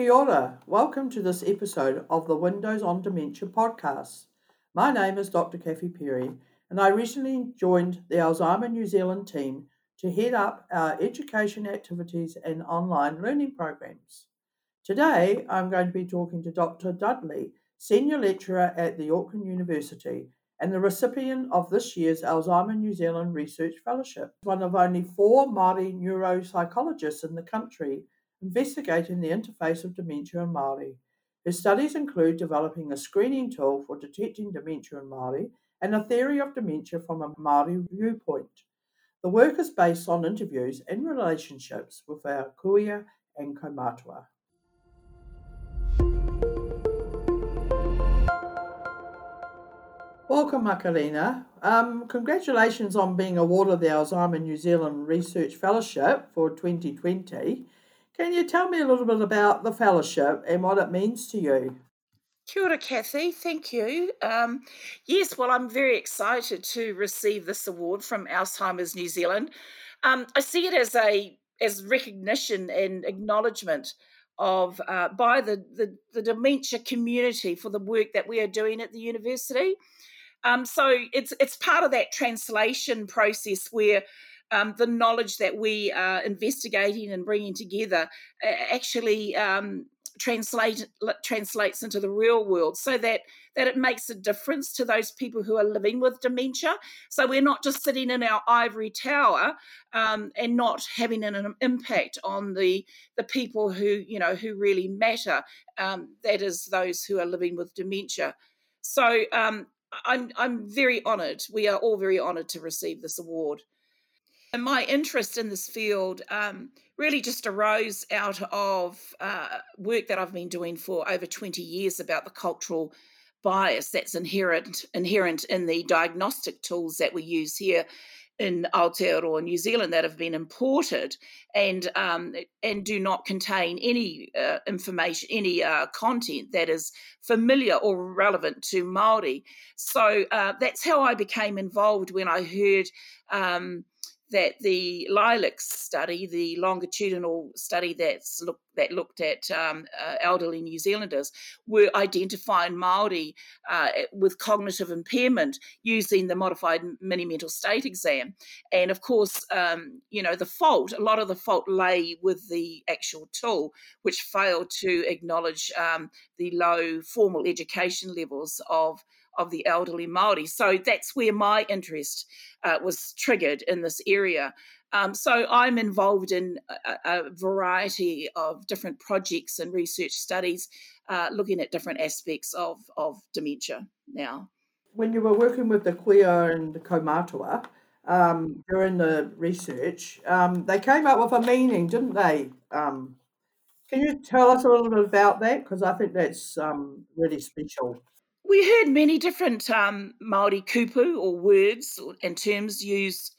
Kia ora. Welcome to this episode of the Windows on Dementia podcast. My name is Dr. Kathy Perry, and I recently joined the Alzheimer New Zealand team to head up our education activities and online learning programs. Today, I'm going to be talking to Dr. Dudley, Senior Lecturer at the Auckland University and the recipient of this year's Alzheimer New Zealand Research Fellowship, one of only four Māori neuropsychologists in the country investigating the interface of dementia and Māori. His studies include developing a screening tool for detecting dementia in Māori and a theory of dementia from a Māori viewpoint. The work is based on interviews and relationships with our kuia and kaumatua. Welcome, Makarena. Um, congratulations on being awarded the Alzheimer New Zealand Research Fellowship for 2020. Can you tell me a little bit about the fellowship and what it means to you? Kia ora, Kathy. Thank you. Um, yes, well, I'm very excited to receive this award from Alzheimer's New Zealand. Um, I see it as a as recognition and acknowledgement of uh, by the, the, the dementia community for the work that we are doing at the university. Um, so it's it's part of that translation process where um, the knowledge that we are investigating and bringing together actually um, translate translates into the real world so that that it makes a difference to those people who are living with dementia so we're not just sitting in our ivory tower um, and not having an impact on the the people who you know who really matter um, that is those who are living with dementia so um, I'm I'm very honoured. We are all very honoured to receive this award. And my interest in this field um, really just arose out of uh, work that I've been doing for over 20 years about the cultural bias that's inherent inherent in the diagnostic tools that we use here in Aotearoa, New Zealand, that have been imported and um, and do not contain any uh, information, any uh, content that is familiar or relevant to Maori. So uh, that's how I became involved when I heard. Um, that the LILAC study, the longitudinal study that's look, that looked at um, uh, elderly New Zealanders, were identifying Maori uh, with cognitive impairment using the modified mini mental state exam. And of course, um, you know, the fault, a lot of the fault lay with the actual tool, which failed to acknowledge um, the low formal education levels of of the elderly Maori. So that's where my interest uh, was triggered in this area. Um, so I'm involved in a, a, variety of different projects and research studies, uh, looking at different aspects of of dementia now. When you were working with the kuia and the kaumatua um, during the research, um, they came up with a meaning, didn't they? Um, can you tell us a little bit about that? Because I think that's um, really special. We heard many different um, Maori kupu or words and terms used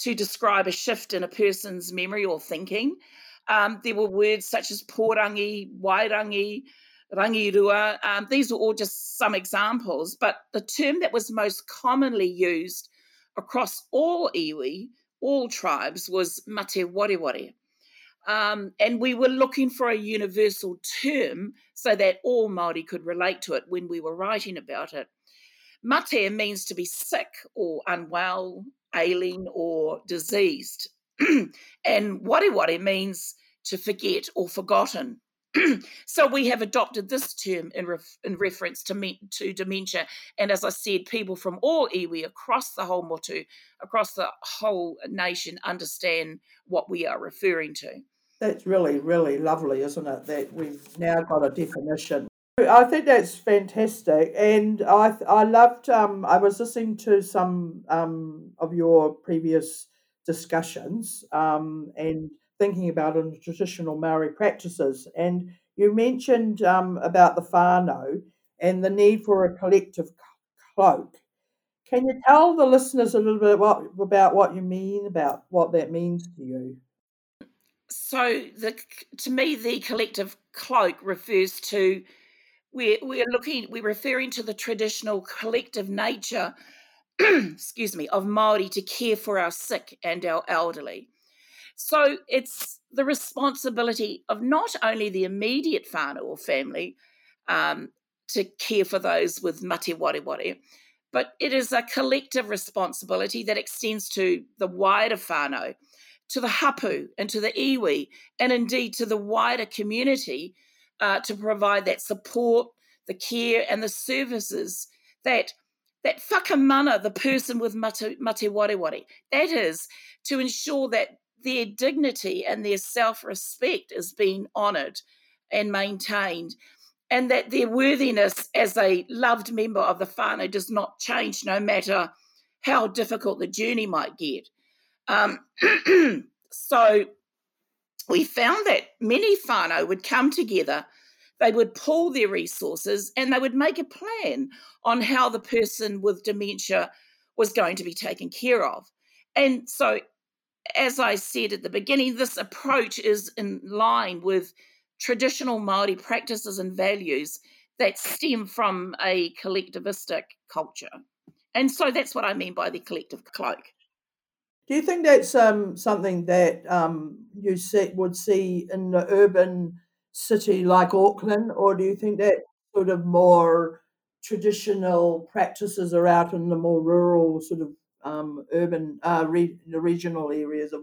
to describe a shift in a person's memory or thinking. Um, there were words such as porangi, wairangi, rangirua. Um, these were all just some examples, but the term that was most commonly used across all iwi, all tribes, was mate wari um, and we were looking for a universal term so that all Maori could relate to it when we were writing about it. Mate means to be sick or unwell, ailing or diseased. and wari means to forget or forgotten. so we have adopted this term in, ref- in reference to, me- to dementia. And as I said, people from all iwi across the whole motu, across the whole nation, understand what we are referring to. That's really, really lovely, isn't it? That we've now got a definition. I think that's fantastic, and I I loved. Um, I was listening to some um, of your previous discussions um, and thinking about in traditional Maori practices, and you mentioned um, about the whānau and the need for a collective cloak. Can you tell the listeners a little bit about what you mean about what that means to you? So the to me the collective cloak refers to we're we're looking we're referring to the traditional collective nature excuse me of Maori to care for our sick and our elderly. So it's the responsibility of not only the immediate whānau or family um, to care for those with mate wareware, but it is a collective responsibility that extends to the wider whānau, to the hapu and to the iwi, and indeed to the wider community uh, to provide that support, the care, and the services that that whakamana the person with mate, mate. That is to ensure that their dignity and their self respect is being honoured and maintained, and that their worthiness as a loved member of the whānau does not change no matter how difficult the journey might get. Um, so we found that many whānau would come together, they would pool their resources, and they would make a plan on how the person with dementia was going to be taken care of. And so as I said at the beginning, this approach is in line with traditional Maori practices and values that stem from a collectivistic culture. And so that's what I mean by the collective cloak. Do you think that's um, something that um, you see, would see in the urban city like Auckland, or do you think that sort of more traditional practices are out in the more rural sort of um, urban, uh, re- the regional areas of,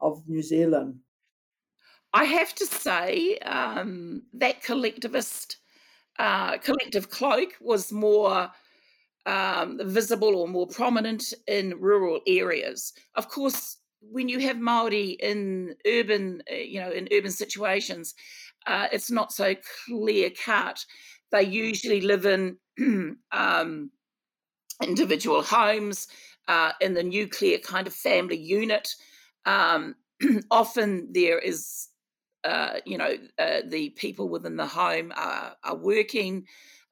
of New Zealand? I have to say um, that collectivist, uh, collective cloak was more um, visible or more prominent in rural areas. Of course, when you have Maori in urban, uh, you know, in urban situations, uh, it's not so clear cut. They usually live in um, individual homes uh, in the nuclear kind of family unit. Um, often there is, uh, you know, uh, the people within the home are, are working.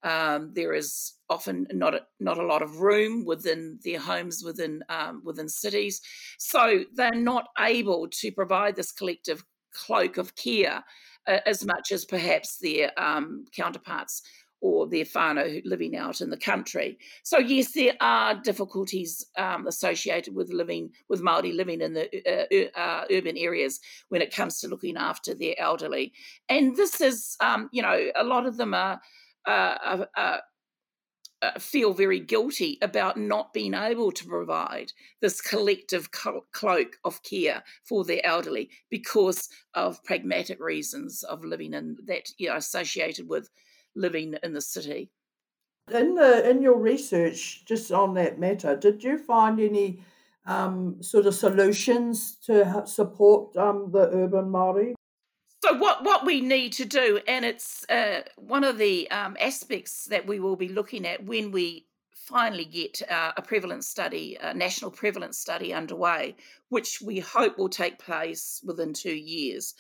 Um, there is often not a, not a lot of room within their homes within um, within cities, so they're not able to provide this collective cloak of care uh, as much as perhaps their um, counterparts or their whānau living out in the country. So yes, there are difficulties um, associated with living with Maori living in the uh, uh, urban areas when it comes to looking after their elderly, and this is um, you know a lot of them are. Uh, uh, feel very guilty about not being able to provide this collective cloak of care for their elderly because of pragmatic reasons of living in that you know associated with living in the city. In the in your research, just on that matter, did you find any um, sort of solutions to support um, the urban Maori? So what what we need to do, and it's uh, one of the um, aspects that we will be looking at when we finally get uh, a prevalence study, a national prevalence study underway, which we hope will take place within two years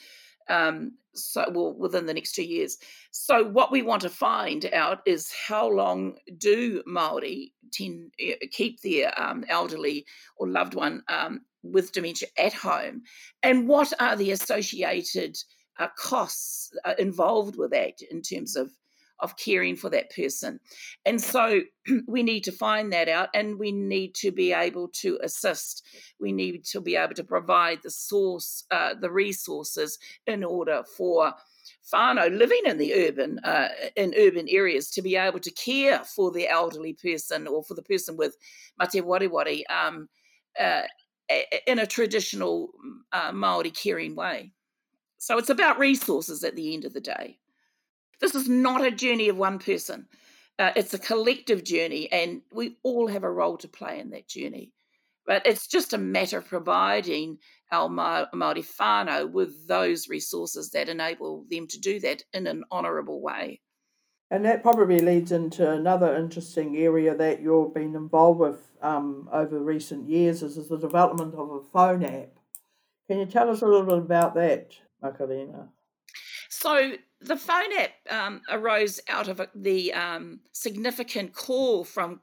um, so well within the next two years. So what we want to find out is how long do Maori tend, eh, keep their um, elderly or loved one um, with dementia at home, and what are the associated uh, costs uh, involved with that in terms of of caring for that person. And so we need to find that out and we need to be able to assist. We need to be able to provide the source, uh, the resources in order for whānau living in the urban uh, in urban areas to be able to care for the elderly person or for the person with mate wareware um, uh, in a traditional uh, Maori caring way. So it's about resources at the end of the day. This is not a journey of one person. Uh, it's a collective journey, and we all have a role to play in that journey. But it's just a matter of providing our Māori whānau with those resources that enable them to do that in an honourable way. And that probably leads into another interesting area that you've been involved with um, over recent years is, is the development of a phone app. Can you tell us a little bit about that, Makarena? So the phone app um, arose out of the um, significant call from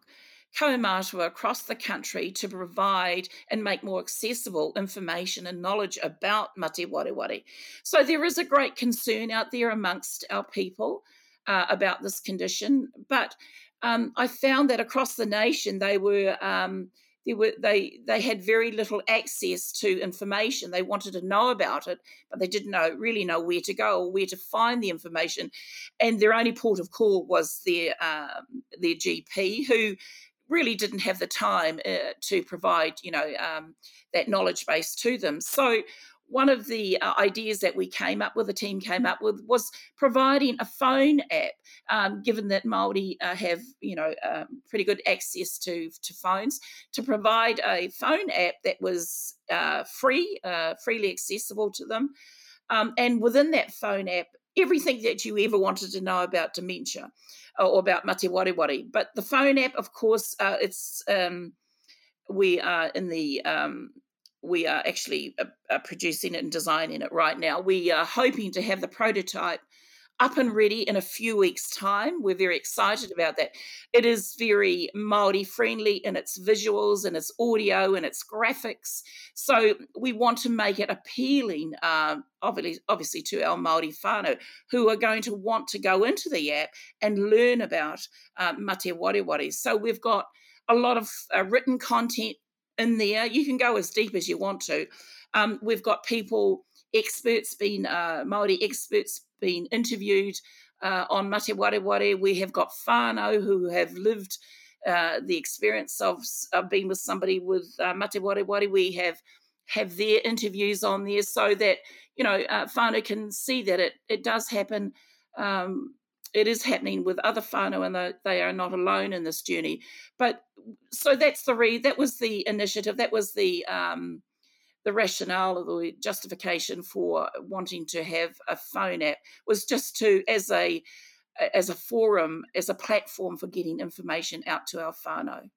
Kaumatua across the country to provide and make more accessible information and knowledge about mate wareware. So there is a great concern out there amongst our people uh, about this condition, but um, I found that across the nation they were um, there were they they had very little access to information. They wanted to know about it, but they didn't know really know where to go or where to find the information. And their only port of call was their um, their GP, who really didn't have the time uh, to provide you know um, that knowledge base to them. So one of the uh, ideas that we came up with, the team came up with, was providing a phone app. Um, given that Maori uh, have, you know, um, pretty good access to to phones, to provide a phone app that was uh, free, uh, freely accessible to them, um, and within that phone app, everything that you ever wanted to know about dementia uh, or about mate wari But the phone app, of course, uh, it's um, we are in the um, we are actually uh, uh, producing it and designing it right now. We are hoping to have the prototype up and ready in a few weeks' time. We're very excited about that. It is very Maori friendly in its visuals and its audio and its graphics. So we want to make it appealing, uh, obviously, obviously to our Maori whānau who are going to want to go into the app and learn about uh, mate So we've got a lot of uh, written content in there. You can go as deep as you want to. Um, we've got people, experts, being uh, Maori experts, being interviewed uh, on Mate Ware. We have got whānau who have lived uh, the experience of, being with somebody with uh, Mate. We have have their interviews on there so that you know uh, whānau can see that it it does happen. Um, it is happening with other whānau and they are not alone in this journey. But so that's the re that was the initiative, that was the um, the rationale or the justification for wanting to have a phone app was just to as a as a forum, as a platform for getting information out to our whānau.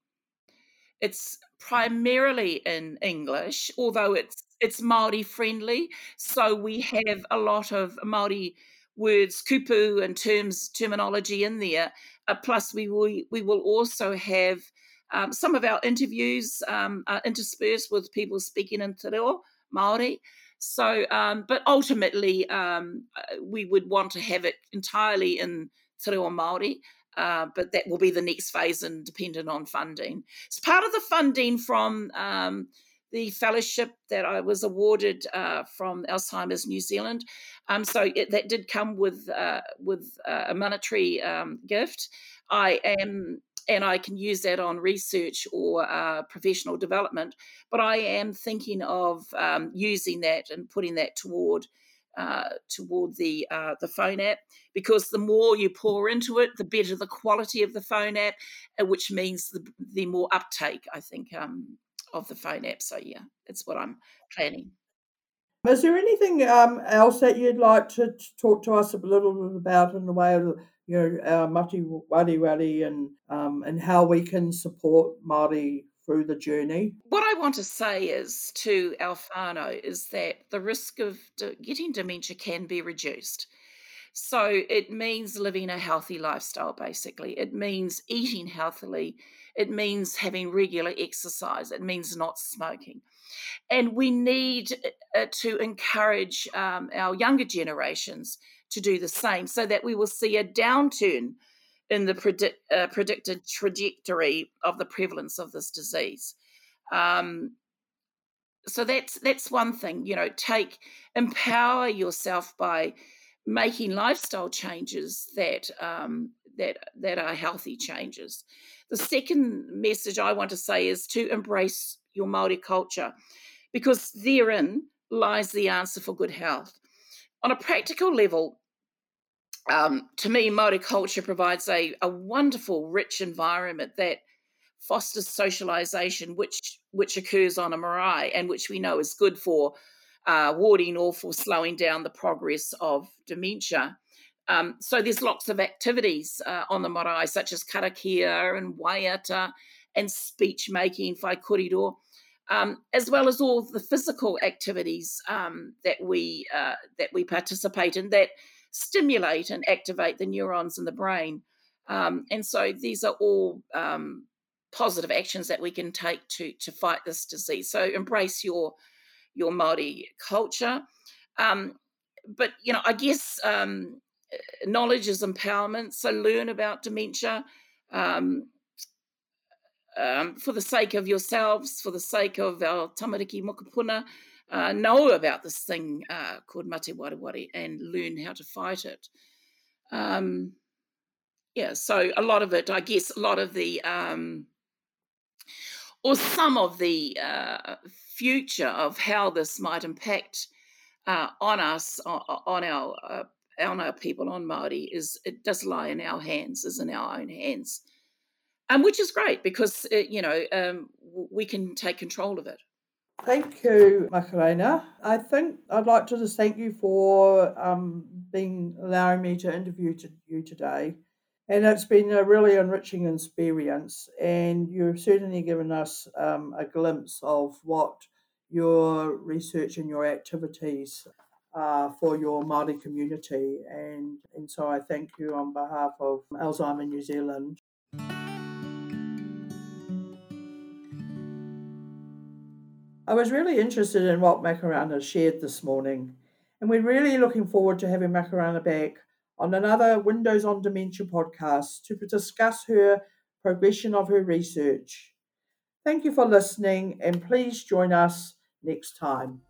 It's primarily in English, although it's it's Maori friendly. So we have a lot of Maori words, kupu and terms terminology in there. Uh, plus, we will we will also have um, some of our interviews um, interspersed with people speaking in Te Reo Maori. So, um, but ultimately, um, uh, we would want to have it entirely in Te Reo Maori. Uh, but that will be the next phase and dependent on funding. It's part of the funding from um, the fellowship that I was awarded uh, from Alzheimer's New Zealand. Um, so it, that did come with uh, with uh, a monetary um, gift. I am and I can use that on research or uh, professional development. But I am thinking of um, using that and putting that toward uh, toward the uh, the phone app because the more you pour into it, the better the quality of the phone app, uh, which means the, the more uptake. I think um, of the phone app. So yeah, it's what I'm planning. Is there anything um, else that you'd like to, to, talk to us a little bit about in the way of you know our mate wareware and um, and how we can support Māori through the journey? What I want to say is to Alfano is that the risk of getting dementia can be reduced. So it means living a healthy lifestyle, basically. It means eating healthily. It means having regular exercise. It means not smoking. And we need uh, to encourage um, our younger generations to do the same so that we will see a downturn in the uh, predicted trajectory of the prevalence of this disease. Um, so that's that's one thing. You know, take empower yourself by making lifestyle changes that um, that that are healthy changes. The second message I want to say is to embrace your Maori culture, because therein lies the answer for good health. On a practical level, um, to me, Maori culture provides a, a wonderful, rich environment that fosters socialization, which which occurs on a marae and which we know is good for uh, warding off or slowing down the progress of dementia. Um, so there's lots of activities uh, on the marae, such as karakia and waiata and speech making, whai um, as well as all the physical activities um, that we uh, that we participate in that stimulate and activate the neurons in the brain. Um, and so these are all um, positive actions that we can take to to fight this disease. So embrace your your Maori culture. Um, but you know, I guess um, knowledge is empowerment. So learn about dementia. Um, um, for the sake of yourselves, for the sake of our tamariki mokopuna, uh, know about this thing uh, called mate wareware and learn how to fight it. Um, yeah, so a lot of it, I guess, a lot of the, um, or some of the uh, future of how this might impact uh, on us, on, on our uh, on our people, on Maori, is it does lie in our hands, is in our own hands, and um, which is great because it, you know um, we can take control of it. Thank you, Makarena. I think I'd like to just thank you for um, being allowing me to interview you today. And it's been a really enriching experience, and you've certainly given us um, a glimpse of what your research and your activities uh, for your Māori community. And, and so I thank you on behalf of Alzheimer New Zealand. I was really interested in what Makarena shared this morning, and we're really looking forward to having Makarena back on another Windows on Dementia podcast to discuss her progression of her research. Thank you for listening, and please join us next time.